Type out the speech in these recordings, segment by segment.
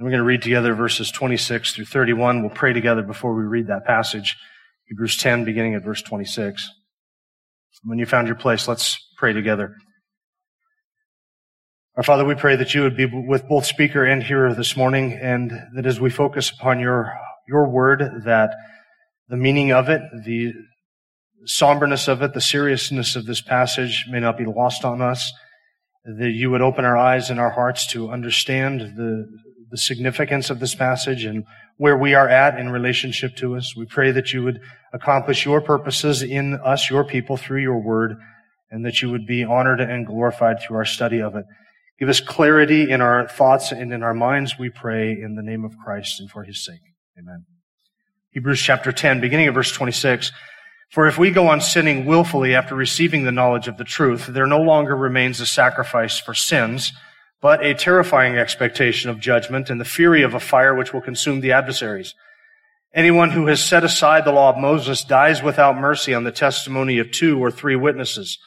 And we're going to read together verses 26 through 31. We'll pray together before we read that passage. Hebrews 10, beginning at verse 26. When you found your place, let's pray together. Our Father, we pray that you would be with both speaker and hearer this morning, and that as we focus upon your, your word, that the meaning of it, the somberness of it, the seriousness of this passage may not be lost on us, that you would open our eyes and our hearts to understand the, the significance of this passage and where we are at in relationship to us. We pray that you would accomplish your purposes in us, your people, through your word, and that you would be honored and glorified through our study of it. Give us clarity in our thoughts and in our minds, we pray, in the name of Christ and for his sake. Amen. Hebrews chapter 10, beginning of verse 26. For if we go on sinning willfully after receiving the knowledge of the truth, there no longer remains a sacrifice for sins, but a terrifying expectation of judgment and the fury of a fire which will consume the adversaries. Anyone who has set aside the law of Moses dies without mercy on the testimony of two or three witnesses.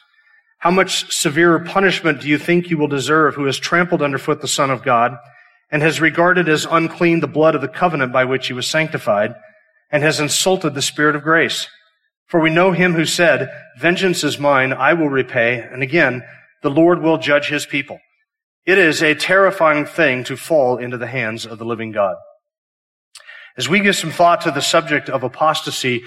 How much severer punishment do you think you will deserve who has trampled underfoot the Son of God and has regarded as unclean the blood of the covenant by which he was sanctified and has insulted the Spirit of grace? For we know him who said, vengeance is mine, I will repay. And again, the Lord will judge his people. It is a terrifying thing to fall into the hands of the living God. As we give some thought to the subject of apostasy,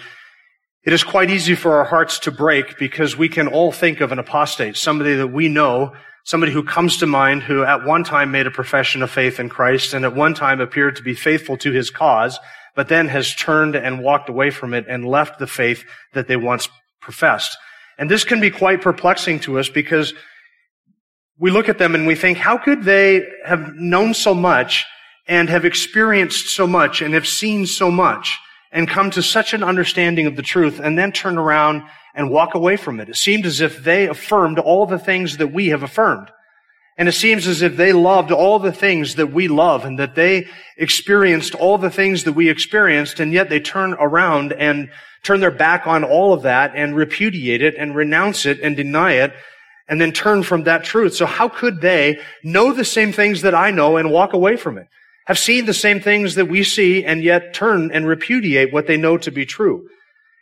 it is quite easy for our hearts to break because we can all think of an apostate, somebody that we know, somebody who comes to mind who at one time made a profession of faith in Christ and at one time appeared to be faithful to his cause but then has turned and walked away from it and left the faith that they once professed. And this can be quite perplexing to us because we look at them and we think, how could they have known so much and have experienced so much and have seen so much and come to such an understanding of the truth and then turn around and walk away from it? It seemed as if they affirmed all the things that we have affirmed. And it seems as if they loved all the things that we love and that they experienced all the things that we experienced and yet they turn around and turn their back on all of that and repudiate it and renounce it and deny it and then turn from that truth. So how could they know the same things that I know and walk away from it? Have seen the same things that we see and yet turn and repudiate what they know to be true?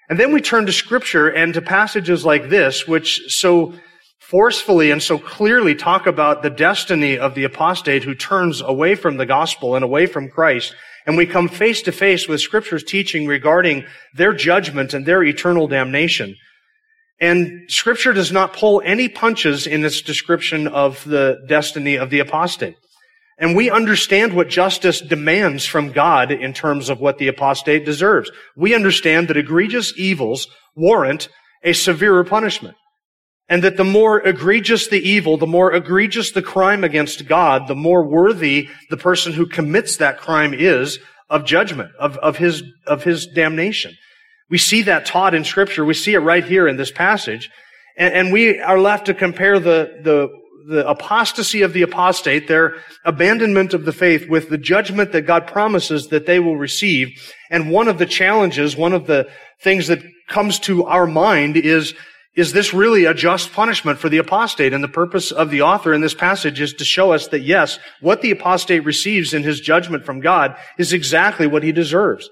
And then we turn to scripture and to passages like this, which so forcefully and so clearly talk about the destiny of the apostate who turns away from the gospel and away from Christ. And we come face to face with scripture's teaching regarding their judgment and their eternal damnation. And scripture does not pull any punches in its description of the destiny of the apostate. And we understand what justice demands from God in terms of what the apostate deserves. We understand that egregious evils warrant a severer punishment. And that the more egregious the evil, the more egregious the crime against God, the more worthy the person who commits that crime is of judgment, of, of his, of his damnation. We see that taught in scripture. We see it right here in this passage. And, and we are left to compare the, the, the apostasy of the apostate, their abandonment of the faith with the judgment that God promises that they will receive. And one of the challenges, one of the things that comes to our mind is is this really a just punishment for the apostate? And the purpose of the author in this passage is to show us that yes, what the apostate receives in his judgment from God is exactly what he deserves.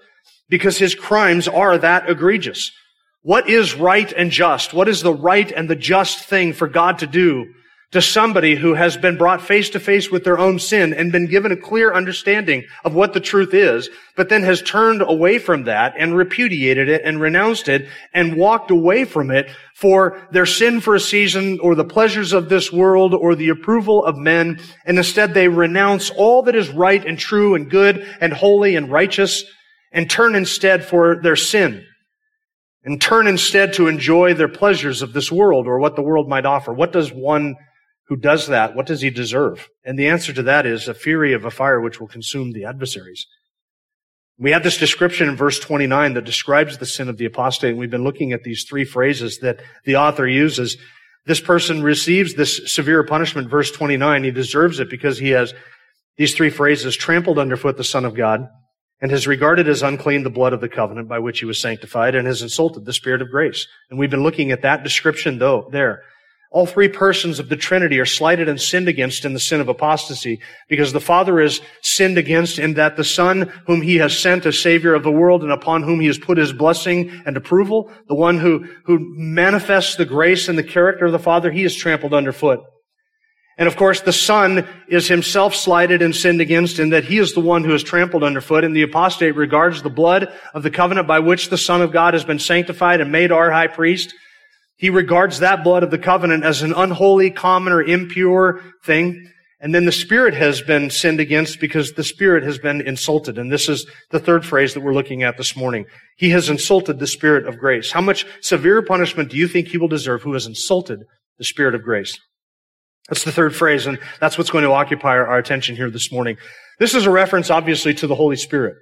Because his crimes are that egregious. What is right and just? What is the right and the just thing for God to do to somebody who has been brought face to face with their own sin and been given a clear understanding of what the truth is, but then has turned away from that and repudiated it and renounced it and walked away from it for their sin for a season or the pleasures of this world or the approval of men. And instead they renounce all that is right and true and good and holy and righteous and turn instead for their sin and turn instead to enjoy their pleasures of this world or what the world might offer. What does one who does that, what does he deserve? And the answer to that is a fury of a fire which will consume the adversaries. We have this description in verse 29 that describes the sin of the apostate, and we've been looking at these three phrases that the author uses. This person receives this severe punishment, verse 29. He deserves it because he has these three phrases, trampled underfoot the Son of God, and has regarded as unclean the blood of the covenant by which he was sanctified, and has insulted the Spirit of grace. And we've been looking at that description, though, there. All three persons of the Trinity are slighted and sinned against in the sin of apostasy because the Father is sinned against in that the Son whom He has sent as Savior of the world and upon whom He has put His blessing and approval, the one who, who manifests the grace and the character of the Father, He is trampled underfoot. And of course, the Son is himself slighted and sinned against in that he is the one who is trampled underfoot, and the apostate regards the blood of the covenant by which the Son of God has been sanctified and made our high priest he regards that blood of the covenant as an unholy, common, or impure thing. And then the Spirit has been sinned against because the Spirit has been insulted. And this is the third phrase that we're looking at this morning. He has insulted the Spirit of grace. How much severe punishment do you think he will deserve who has insulted the Spirit of grace? That's the third phrase, and that's what's going to occupy our attention here this morning. This is a reference, obviously, to the Holy Spirit.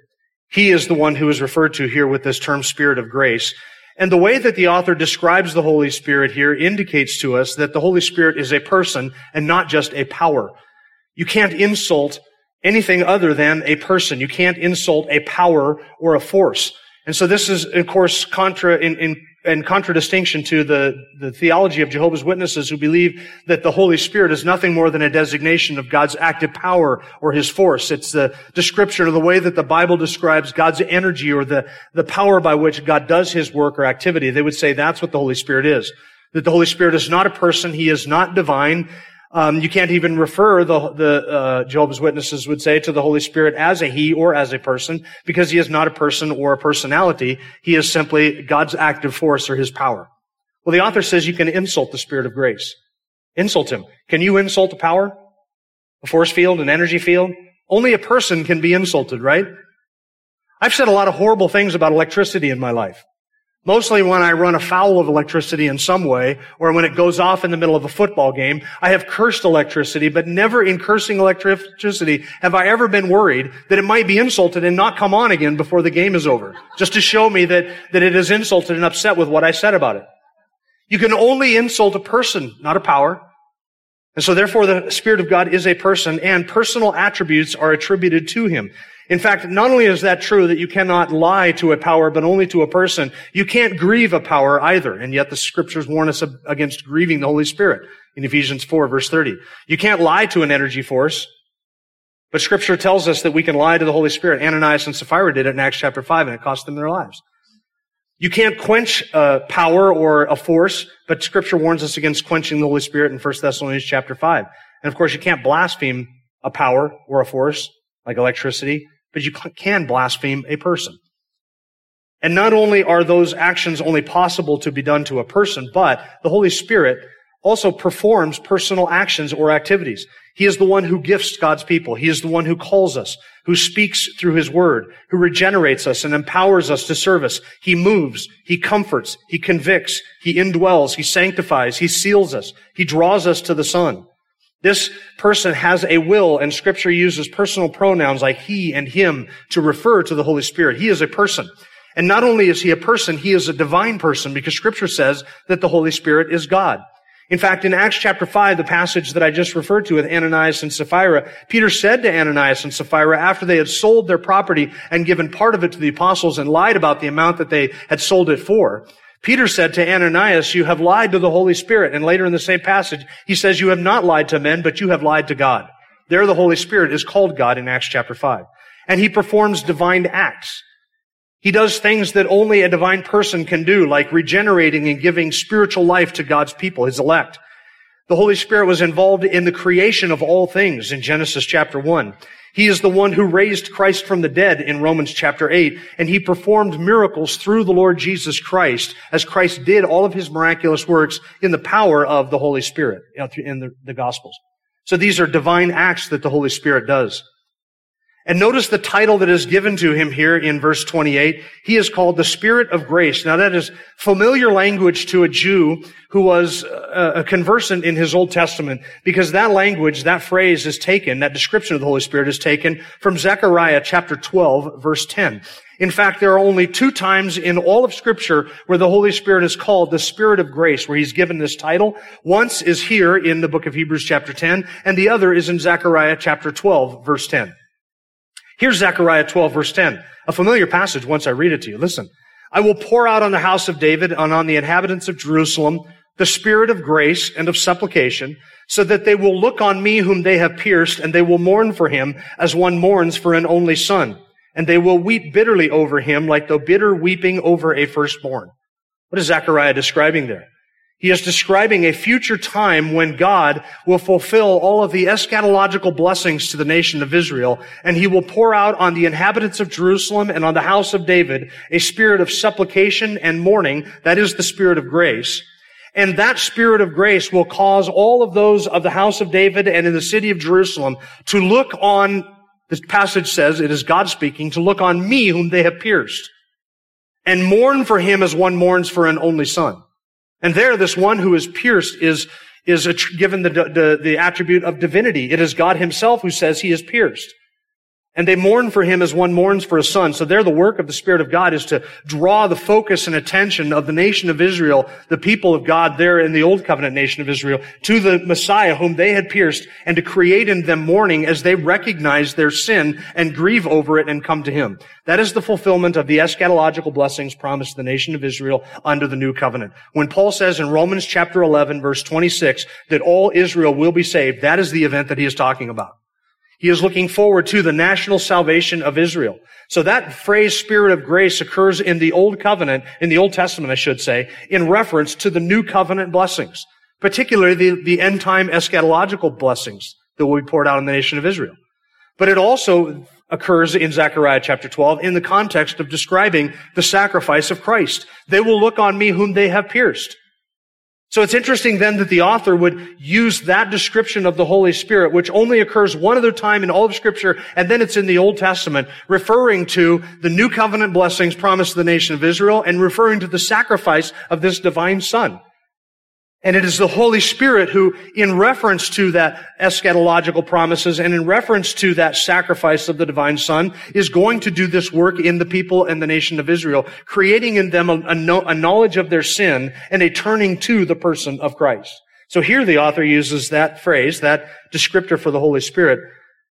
He is the one who is referred to here with this term Spirit of grace. And the way that the author describes the Holy Spirit here indicates to us that the Holy Spirit is a person and not just a power. You can't insult anything other than a person. You can't insult a power or a force. And so this is, of course, contra, in, in in contradistinction to the, the theology of Jehovah's Witnesses who believe that the Holy Spirit is nothing more than a designation of God's active power or His force. It's the description of the way that the Bible describes God's energy or the, the power by which God does His work or activity. They would say that's what the Holy Spirit is. That the Holy Spirit is not a person. He is not divine. Um, you can't even refer the, the uh, Jehovah's Witnesses would say to the Holy Spirit as a he or as a person because he is not a person or a personality. He is simply God's active force or his power. Well, the author says you can insult the Spirit of grace. Insult him. Can you insult a power? A force field, an energy field? Only a person can be insulted, right? I've said a lot of horrible things about electricity in my life. Mostly when I run afoul of electricity in some way, or when it goes off in the middle of a football game, I have cursed electricity, but never in cursing electricity have I ever been worried that it might be insulted and not come on again before the game is over. Just to show me that, that it is insulted and upset with what I said about it. You can only insult a person, not a power. And so therefore the Spirit of God is a person and personal attributes are attributed to Him. In fact, not only is that true that you cannot lie to a power, but only to a person, you can't grieve a power either. And yet the scriptures warn us against grieving the Holy Spirit in Ephesians 4 verse 30. You can't lie to an energy force, but scripture tells us that we can lie to the Holy Spirit. Ananias and Sapphira did it in Acts chapter 5 and it cost them their lives. You can't quench a power or a force, but scripture warns us against quenching the Holy Spirit in 1 Thessalonians chapter 5. And of course you can't blaspheme a power or a force like electricity but you can blaspheme a person. And not only are those actions only possible to be done to a person, but the Holy Spirit also performs personal actions or activities. He is the one who gifts God's people. He is the one who calls us, who speaks through His Word, who regenerates us and empowers us to service. He moves, He comforts, He convicts, He indwells, He sanctifies, He seals us, He draws us to the Son. This person has a will and scripture uses personal pronouns like he and him to refer to the Holy Spirit. He is a person. And not only is he a person, he is a divine person because scripture says that the Holy Spirit is God. In fact, in Acts chapter 5, the passage that I just referred to with Ananias and Sapphira, Peter said to Ananias and Sapphira after they had sold their property and given part of it to the apostles and lied about the amount that they had sold it for, Peter said to Ananias, you have lied to the Holy Spirit. And later in the same passage, he says, you have not lied to men, but you have lied to God. There the Holy Spirit is called God in Acts chapter 5. And he performs divine acts. He does things that only a divine person can do, like regenerating and giving spiritual life to God's people, his elect. The Holy Spirit was involved in the creation of all things in Genesis chapter 1. He is the one who raised Christ from the dead in Romans chapter 8, and he performed miracles through the Lord Jesus Christ as Christ did all of his miraculous works in the power of the Holy Spirit in the, the Gospels. So these are divine acts that the Holy Spirit does. And notice the title that is given to him here in verse 28. He is called the Spirit of Grace. Now that is familiar language to a Jew who was uh, a conversant in his Old Testament because that language, that phrase is taken, that description of the Holy Spirit is taken from Zechariah chapter 12 verse 10. In fact, there are only two times in all of scripture where the Holy Spirit is called the Spirit of grace, where he's given this title. Once is here in the book of Hebrews chapter 10, and the other is in Zechariah chapter 12 verse 10. Here's Zechariah 12 verse 10, a familiar passage once I read it to you. Listen. I will pour out on the house of David and on the inhabitants of Jerusalem the spirit of grace and of supplication, so that they will look on me whom they have pierced, and they will mourn for him as one mourns for an only son. And they will weep bitterly over him like the bitter weeping over a firstborn. What is Zechariah describing there? He is describing a future time when God will fulfill all of the eschatological blessings to the nation of Israel, and he will pour out on the inhabitants of Jerusalem and on the house of David a spirit of supplication and mourning, that is the spirit of grace. And that spirit of grace will cause all of those of the house of David and in the city of Jerusalem to look on, the passage says, it is God speaking, to look on me whom they have pierced and mourn for him as one mourns for an only son. And there, this one who is pierced is, is given the, the, the attribute of divinity. It is God himself who says he is pierced. And they mourn for him as one mourns for a son. So there the work of the Spirit of God is to draw the focus and attention of the nation of Israel, the people of God there in the Old Covenant nation of Israel, to the Messiah whom they had pierced and to create in them mourning as they recognize their sin and grieve over it and come to him. That is the fulfillment of the eschatological blessings promised the nation of Israel under the new covenant. When Paul says in Romans chapter 11 verse 26 that all Israel will be saved, that is the event that he is talking about. He is looking forward to the national salvation of Israel. So that phrase, spirit of grace, occurs in the Old Covenant, in the Old Testament, I should say, in reference to the New Covenant blessings, particularly the, the end time eschatological blessings that will be poured out on the nation of Israel. But it also occurs in Zechariah chapter 12 in the context of describing the sacrifice of Christ. They will look on me whom they have pierced. So it's interesting then that the author would use that description of the Holy Spirit, which only occurs one other time in all of scripture, and then it's in the Old Testament, referring to the new covenant blessings promised to the nation of Israel and referring to the sacrifice of this divine son. And it is the Holy Spirit who, in reference to that eschatological promises and in reference to that sacrifice of the divine son, is going to do this work in the people and the nation of Israel, creating in them a, a, knowledge of their sin and a turning to the person of Christ. So here the author uses that phrase, that descriptor for the Holy Spirit,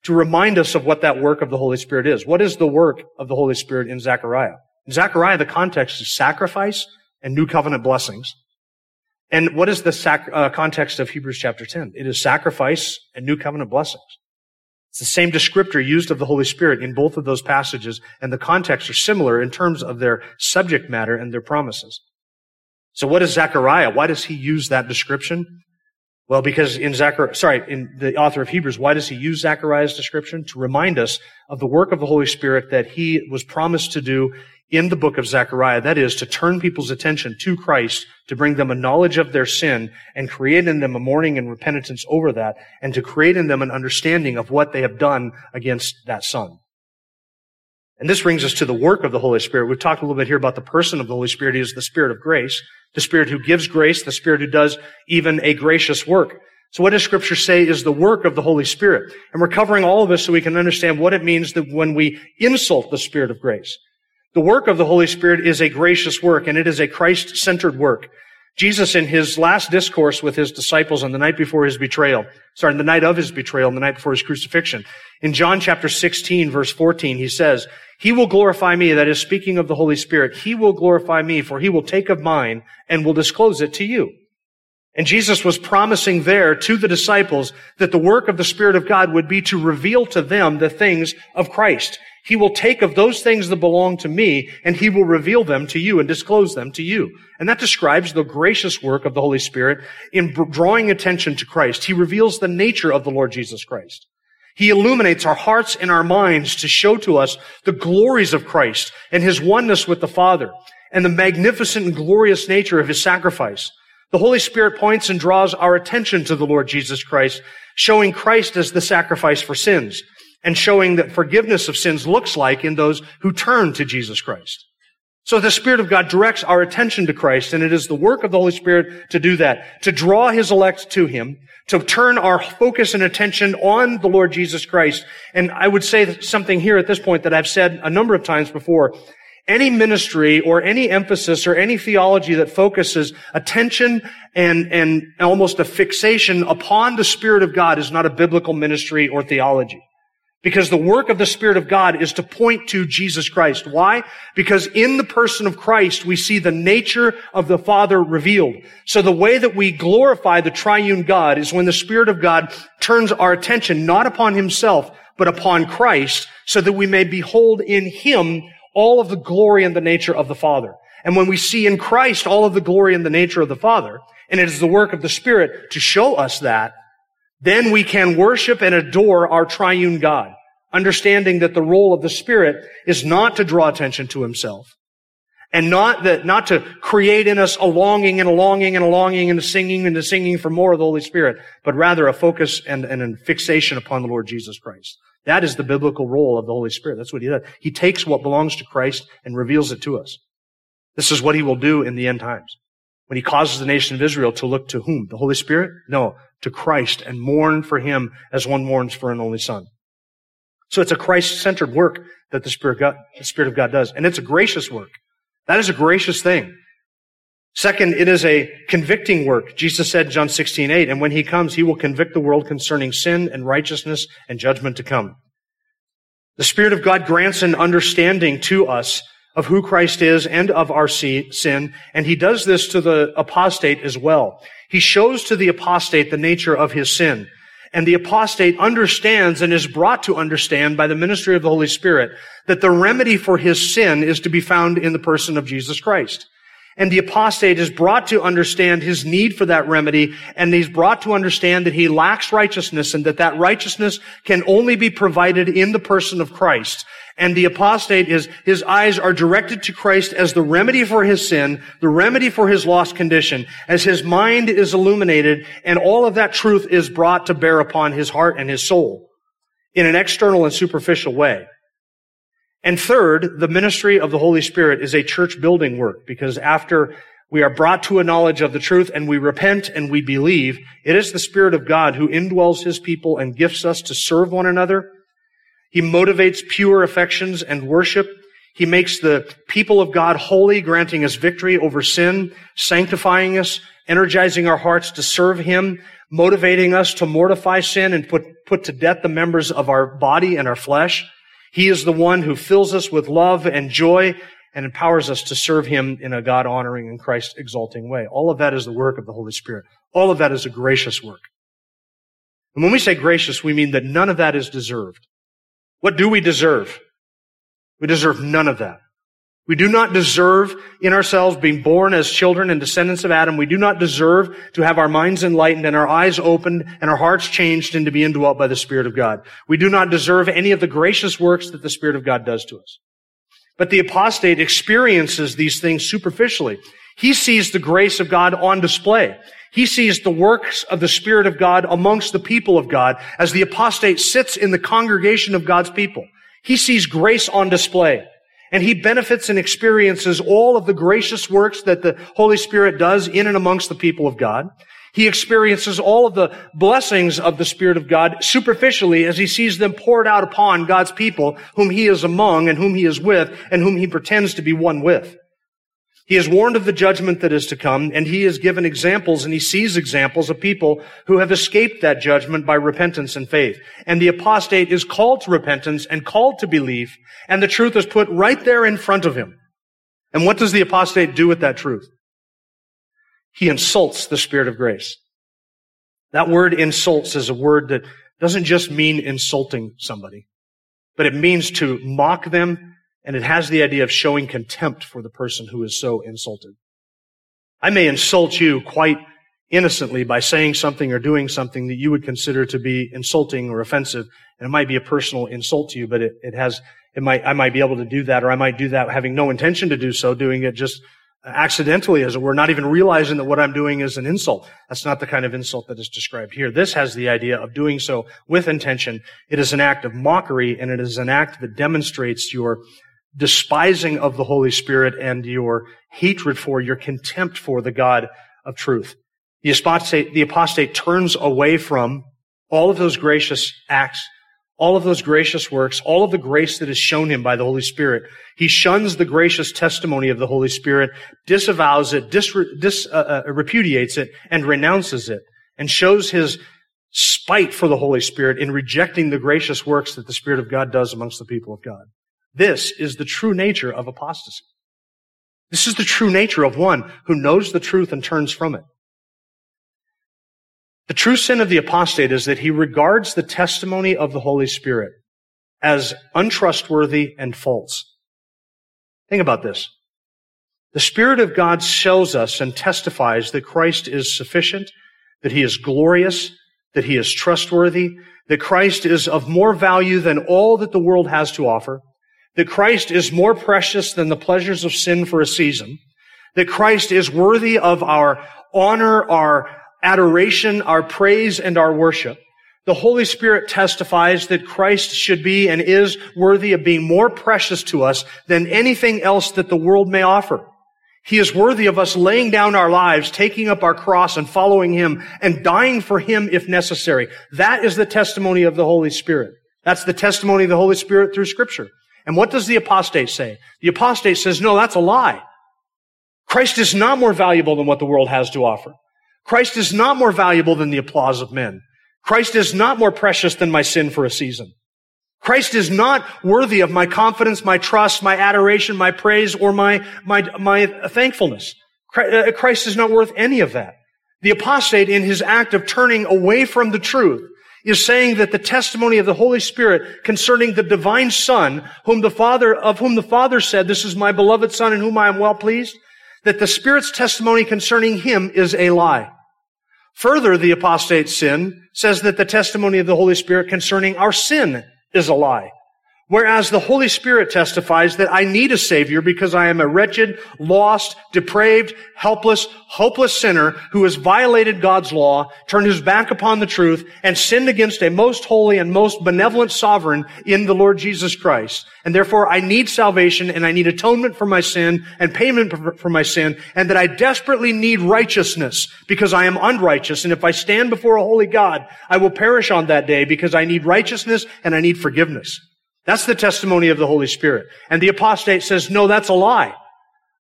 to remind us of what that work of the Holy Spirit is. What is the work of the Holy Spirit in Zechariah? In Zechariah, the context is sacrifice and new covenant blessings. And what is the sac- uh, context of Hebrews chapter 10? It is sacrifice and new covenant blessings. It's the same descriptor used of the Holy Spirit in both of those passages, and the context are similar in terms of their subject matter and their promises. So what is Zechariah? Why does he use that description? Well, because in Zechariah, sorry, in the author of Hebrews, why does he use Zechariah's description? To remind us of the work of the Holy Spirit that he was promised to do in the book of Zechariah. That is to turn people's attention to Christ, to bring them a knowledge of their sin and create in them a mourning and repentance over that and to create in them an understanding of what they have done against that son. And this brings us to the work of the Holy Spirit. We've talked a little bit here about the person of the Holy Spirit. He is the Spirit of grace, the Spirit who gives grace, the Spirit who does even a gracious work. So what does scripture say is the work of the Holy Spirit? And we're covering all of this so we can understand what it means that when we insult the Spirit of grace. The work of the Holy Spirit is a gracious work and it is a Christ-centered work. Jesus in his last discourse with his disciples on the night before his betrayal, sorry, the night of his betrayal, and the night before his crucifixion, in John chapter 16 verse 14, he says, He will glorify me, that is speaking of the Holy Spirit, He will glorify me, for He will take of mine and will disclose it to you. And Jesus was promising there to the disciples that the work of the Spirit of God would be to reveal to them the things of Christ. He will take of those things that belong to me and he will reveal them to you and disclose them to you. And that describes the gracious work of the Holy Spirit in drawing attention to Christ. He reveals the nature of the Lord Jesus Christ. He illuminates our hearts and our minds to show to us the glories of Christ and his oneness with the Father and the magnificent and glorious nature of his sacrifice. The Holy Spirit points and draws our attention to the Lord Jesus Christ, showing Christ as the sacrifice for sins and showing that forgiveness of sins looks like in those who turn to Jesus Christ. So the Spirit of God directs our attention to Christ, and it is the work of the Holy Spirit to do that, to draw His elect to Him, to turn our focus and attention on the Lord Jesus Christ. And I would say something here at this point that I've said a number of times before. Any ministry or any emphasis or any theology that focuses attention and, and almost a fixation upon the Spirit of God is not a biblical ministry or theology. Because the work of the Spirit of God is to point to Jesus Christ. Why? Because in the person of Christ, we see the nature of the Father revealed. So the way that we glorify the triune God is when the Spirit of God turns our attention not upon Himself, but upon Christ, so that we may behold in Him all of the glory and the nature of the Father. And when we see in Christ all of the glory and the nature of the Father, and it is the work of the Spirit to show us that, then we can worship and adore our triune God, understanding that the role of the Spirit is not to draw attention to himself, and not that, not to create in us a longing and a longing and a longing and a singing and a singing for more of the Holy Spirit, but rather a focus and, and a fixation upon the Lord Jesus Christ. That is the biblical role of the Holy Spirit. That's what he does. He takes what belongs to Christ and reveals it to us. This is what he will do in the end times. When he causes the nation of Israel to look to whom? The Holy Spirit? No, to Christ and mourn for him as one mourns for an only son. So it's a Christ-centered work that the Spirit, God, the Spirit of God does. And it's a gracious work. That is a gracious thing. Second, it is a convicting work. Jesus said, in John 16, 8, and when he comes, he will convict the world concerning sin and righteousness and judgment to come. The Spirit of God grants an understanding to us of who Christ is and of our sin, and he does this to the apostate as well. He shows to the apostate the nature of his sin. And the apostate understands and is brought to understand by the ministry of the Holy Spirit that the remedy for his sin is to be found in the person of Jesus Christ. And the apostate is brought to understand his need for that remedy, and he's brought to understand that he lacks righteousness and that that righteousness can only be provided in the person of Christ. And the apostate is, his eyes are directed to Christ as the remedy for his sin, the remedy for his lost condition, as his mind is illuminated, and all of that truth is brought to bear upon his heart and his soul in an external and superficial way. And third, the ministry of the Holy Spirit is a church building work because after we are brought to a knowledge of the truth and we repent and we believe, it is the Spirit of God who indwells his people and gifts us to serve one another he motivates pure affections and worship. He makes the people of God holy, granting us victory over sin, sanctifying us, energizing our hearts to serve Him, motivating us to mortify sin and put, put to death the members of our body and our flesh. He is the one who fills us with love and joy and empowers us to serve Him in a God honoring and Christ exalting way. All of that is the work of the Holy Spirit. All of that is a gracious work. And when we say gracious, we mean that none of that is deserved. What do we deserve? We deserve none of that. We do not deserve in ourselves being born as children and descendants of Adam. We do not deserve to have our minds enlightened and our eyes opened and our hearts changed and to be indwelt by the Spirit of God. We do not deserve any of the gracious works that the Spirit of God does to us. But the apostate experiences these things superficially. He sees the grace of God on display. He sees the works of the Spirit of God amongst the people of God as the apostate sits in the congregation of God's people. He sees grace on display. And he benefits and experiences all of the gracious works that the Holy Spirit does in and amongst the people of God. He experiences all of the blessings of the Spirit of God superficially as he sees them poured out upon God's people whom he is among and whom he is with and whom he pretends to be one with. He is warned of the judgment that is to come, and he is given examples, and he sees examples of people who have escaped that judgment by repentance and faith. And the apostate is called to repentance and called to belief, and the truth is put right there in front of him. And what does the apostate do with that truth? He insults the Spirit of grace. That word insults is a word that doesn't just mean insulting somebody, but it means to mock them and it has the idea of showing contempt for the person who is so insulted. I may insult you quite innocently by saying something or doing something that you would consider to be insulting or offensive. And it might be a personal insult to you, but it, it has, it might, I might be able to do that or I might do that having no intention to do so, doing it just accidentally, as it were, not even realizing that what I'm doing is an insult. That's not the kind of insult that is described here. This has the idea of doing so with intention. It is an act of mockery, and it is an act that demonstrates your despising of the Holy Spirit and your hatred for, your contempt for the God of truth. The apostate, the apostate turns away from all of those gracious acts all of those gracious works, all of the grace that is shown him by the Holy Spirit. He shuns the gracious testimony of the Holy Spirit, disavows it, dis, dis, uh, uh, repudiates it, and renounces it, and shows his spite for the Holy Spirit in rejecting the gracious works that the Spirit of God does amongst the people of God. This is the true nature of apostasy. This is the true nature of one who knows the truth and turns from it. The true sin of the apostate is that he regards the testimony of the Holy Spirit as untrustworthy and false. Think about this. The Spirit of God shows us and testifies that Christ is sufficient, that he is glorious, that he is trustworthy, that Christ is of more value than all that the world has to offer, that Christ is more precious than the pleasures of sin for a season, that Christ is worthy of our honor, our adoration, our praise, and our worship. The Holy Spirit testifies that Christ should be and is worthy of being more precious to us than anything else that the world may offer. He is worthy of us laying down our lives, taking up our cross and following Him and dying for Him if necessary. That is the testimony of the Holy Spirit. That's the testimony of the Holy Spirit through Scripture. And what does the apostate say? The apostate says, no, that's a lie. Christ is not more valuable than what the world has to offer. Christ is not more valuable than the applause of men. Christ is not more precious than my sin for a season. Christ is not worthy of my confidence, my trust, my adoration, my praise, or my, my, my thankfulness. Uh, Christ is not worth any of that. The apostate in his act of turning away from the truth is saying that the testimony of the Holy Spirit concerning the divine Son, whom the Father, of whom the Father said, this is my beloved Son in whom I am well pleased, that the Spirit's testimony concerning him is a lie. Further, the apostate sin says that the testimony of the Holy Spirit concerning our sin is a lie. Whereas the Holy Spirit testifies that I need a Savior because I am a wretched, lost, depraved, helpless, hopeless sinner who has violated God's law, turned his back upon the truth, and sinned against a most holy and most benevolent sovereign in the Lord Jesus Christ. And therefore I need salvation and I need atonement for my sin and payment for my sin, and that I desperately need righteousness because I am unrighteous. And if I stand before a holy God, I will perish on that day because I need righteousness and I need forgiveness. That's the testimony of the Holy Spirit. And the apostate says, no, that's a lie.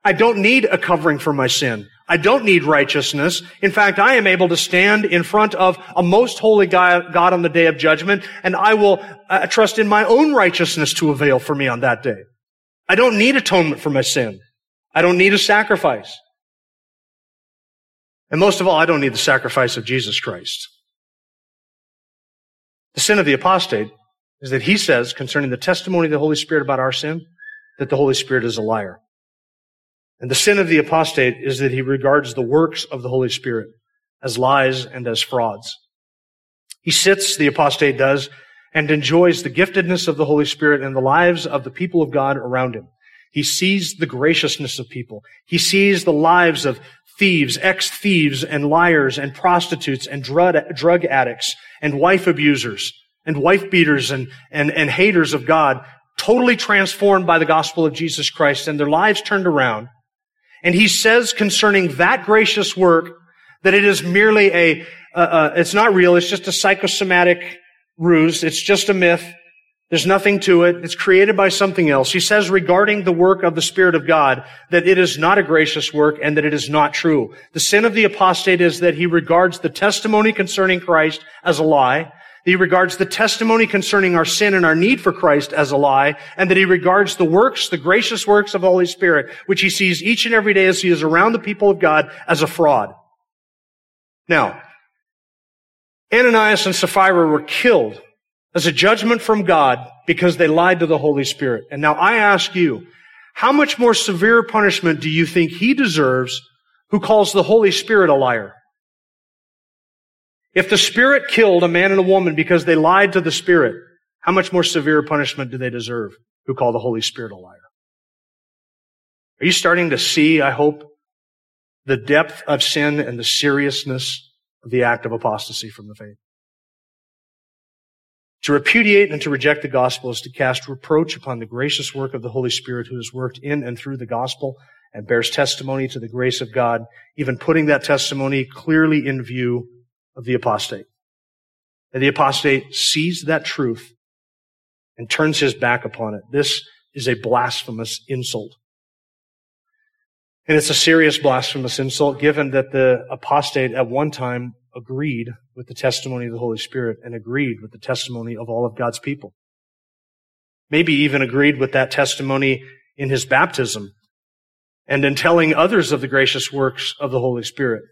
I don't need a covering for my sin. I don't need righteousness. In fact, I am able to stand in front of a most holy God on the day of judgment, and I will uh, trust in my own righteousness to avail for me on that day. I don't need atonement for my sin. I don't need a sacrifice. And most of all, I don't need the sacrifice of Jesus Christ. The sin of the apostate is that he says concerning the testimony of the Holy Spirit about our sin, that the Holy Spirit is a liar. And the sin of the apostate is that he regards the works of the Holy Spirit as lies and as frauds. He sits, the apostate does, and enjoys the giftedness of the Holy Spirit in the lives of the people of God around him. He sees the graciousness of people. He sees the lives of thieves, ex-thieves and liars and prostitutes and drug, drug addicts and wife abusers and wife beaters and, and, and haters of God totally transformed by the gospel of Jesus Christ and their lives turned around. And he says concerning that gracious work that it is merely a, uh, uh, it's not real, it's just a psychosomatic ruse, it's just a myth, there's nothing to it, it's created by something else. He says regarding the work of the Spirit of God that it is not a gracious work and that it is not true. The sin of the apostate is that he regards the testimony concerning Christ as a lie, he regards the testimony concerning our sin and our need for Christ as a lie, and that he regards the works, the gracious works of the Holy Spirit, which he sees each and every day as he is around the people of God, as a fraud. Now, Ananias and Sapphira were killed as a judgment from God because they lied to the Holy Spirit. And now I ask you, how much more severe punishment do you think he deserves who calls the Holy Spirit a liar? If the Spirit killed a man and a woman because they lied to the Spirit, how much more severe punishment do they deserve who call the Holy Spirit a liar? Are you starting to see, I hope, the depth of sin and the seriousness of the act of apostasy from the faith. To repudiate and to reject the gospel is to cast reproach upon the gracious work of the Holy Spirit who has worked in and through the gospel and bears testimony to the grace of God, even putting that testimony clearly in view of the apostate. And the apostate sees that truth and turns his back upon it. This is a blasphemous insult. And it's a serious blasphemous insult given that the apostate at one time agreed with the testimony of the Holy Spirit and agreed with the testimony of all of God's people. Maybe even agreed with that testimony in his baptism and in telling others of the gracious works of the Holy Spirit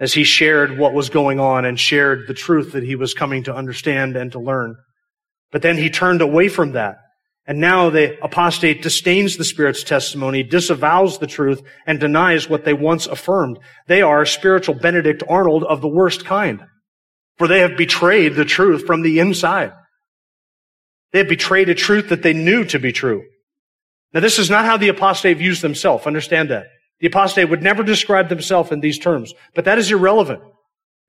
as he shared what was going on and shared the truth that he was coming to understand and to learn. But then he turned away from that. And now the apostate disdains the Spirit's testimony, disavows the truth, and denies what they once affirmed. They are spiritual Benedict Arnold of the worst kind. For they have betrayed the truth from the inside. They have betrayed a truth that they knew to be true. Now this is not how the apostate views themselves. Understand that. The apostate would never describe themselves in these terms, but that is irrelevant.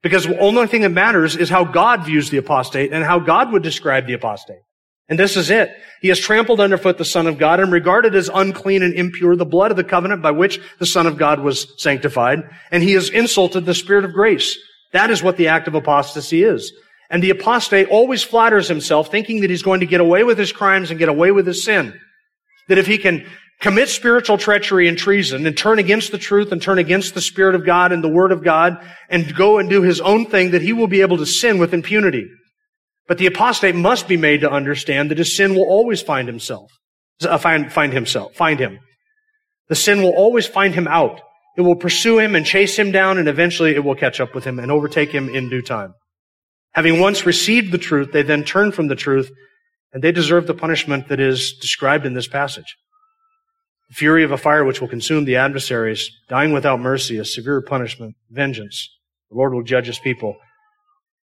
Because the only thing that matters is how God views the apostate and how God would describe the apostate. And this is it. He has trampled underfoot the Son of God and regarded as unclean and impure the blood of the covenant by which the Son of God was sanctified. And he has insulted the Spirit of grace. That is what the act of apostasy is. And the apostate always flatters himself thinking that he's going to get away with his crimes and get away with his sin. That if he can commit spiritual treachery and treason and turn against the truth and turn against the Spirit of God and the Word of God and go and do his own thing, that he will be able to sin with impunity. But the apostate must be made to understand that his sin will always find himself, uh, find, find himself, find him. The sin will always find him out. It will pursue him and chase him down and eventually it will catch up with him and overtake him in due time. Having once received the truth, they then turn from the truth and they deserve the punishment that is described in this passage. Fury of a fire which will consume the adversaries, dying without mercy, a severe punishment, vengeance. The Lord will judge his people.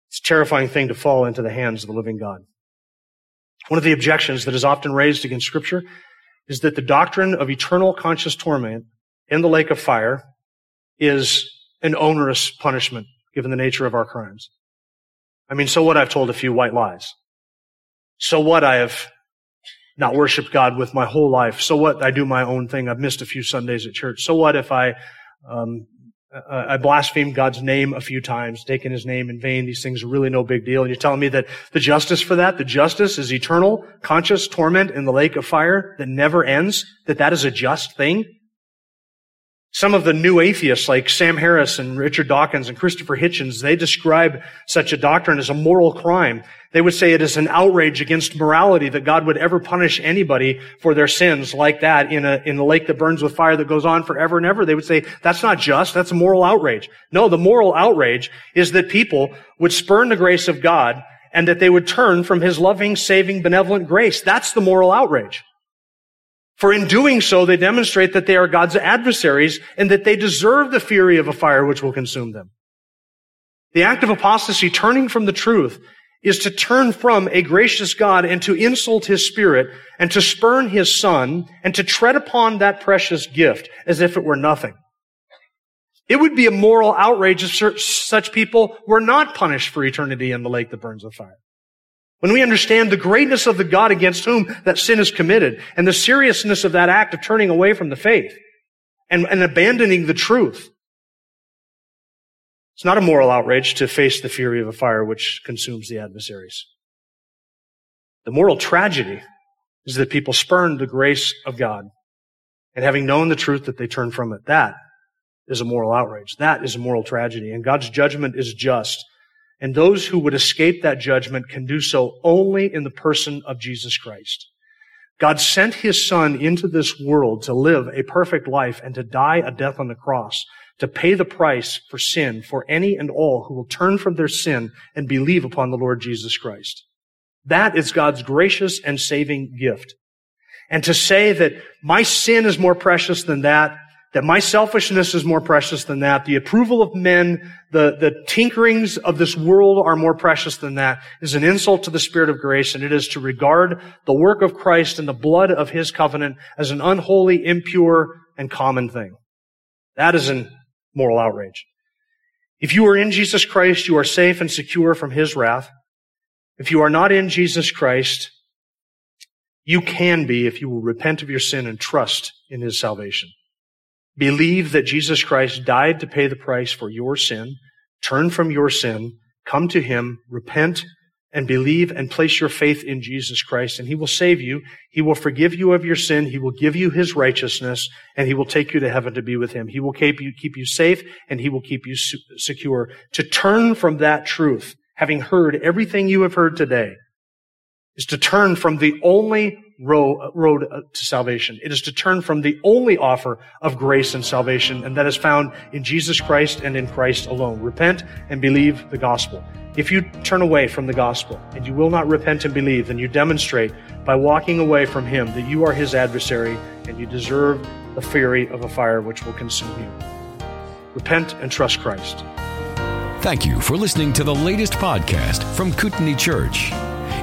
It's a terrifying thing to fall into the hands of the living God. One of the objections that is often raised against Scripture is that the doctrine of eternal conscious torment in the lake of fire is an onerous punishment given the nature of our crimes. I mean, so what I've told a few white lies. So what I have not worshiped God with my whole life. So what I do my own thing. I've missed a few Sundays at church. So what if I um, uh, I blasphemed God's name a few times, taken his name in vain. These things are really no big deal. And you're telling me that the justice for that, the justice is eternal, conscious torment in the lake of fire that never ends, that that is a just thing? Some of the new atheists like Sam Harris and Richard Dawkins and Christopher Hitchens, they describe such a doctrine as a moral crime. They would say it is an outrage against morality that God would ever punish anybody for their sins like that in a, in a lake that burns with fire that goes on forever and ever. They would say that's not just, that's a moral outrage. No, the moral outrage is that people would spurn the grace of God and that they would turn from his loving, saving, benevolent grace. That's the moral outrage. For in doing so, they demonstrate that they are God's adversaries and that they deserve the fury of a fire which will consume them. The act of apostasy, turning from the truth, is to turn from a gracious God and to insult his spirit and to spurn his son and to tread upon that precious gift as if it were nothing. It would be a moral outrage if such people were not punished for eternity in the lake that burns with fire. When we understand the greatness of the God against whom that sin is committed and the seriousness of that act of turning away from the faith and, and abandoning the truth, it's not a moral outrage to face the fury of a fire which consumes the adversaries. The moral tragedy is that people spurn the grace of God and having known the truth that they turn from it. That is a moral outrage. That is a moral tragedy. And God's judgment is just and those who would escape that judgment can do so only in the person of Jesus Christ. God sent his son into this world to live a perfect life and to die a death on the cross, to pay the price for sin for any and all who will turn from their sin and believe upon the Lord Jesus Christ. That is God's gracious and saving gift. And to say that my sin is more precious than that that my selfishness is more precious than that. The approval of men, the, the tinkerings of this world are more precious than that is an insult to the Spirit of grace, and it is to regard the work of Christ and the blood of His covenant as an unholy, impure, and common thing. That is an moral outrage. If you are in Jesus Christ, you are safe and secure from his wrath. If you are not in Jesus Christ, you can be if you will repent of your sin and trust in his salvation. Believe that Jesus Christ died to pay the price for your sin, turn from your sin, come to him, repent, and believe and place your faith in Jesus Christ, and He will save you. He will forgive you of your sin. He will give you His righteousness, and He will take you to heaven to be with Him. He will keep you, keep you safe, and He will keep you secure. To turn from that truth, having heard everything you have heard today, is to turn from the only road uh, to salvation. It is to turn from the only offer of grace and salvation, and that is found in Jesus Christ and in Christ alone. Repent and believe the gospel. If you turn away from the gospel and you will not repent and believe, then you demonstrate by walking away from him that you are his adversary and you deserve the fury of a fire which will consume you. Repent and trust Christ. Thank you for listening to the latest podcast from Kootenai Church.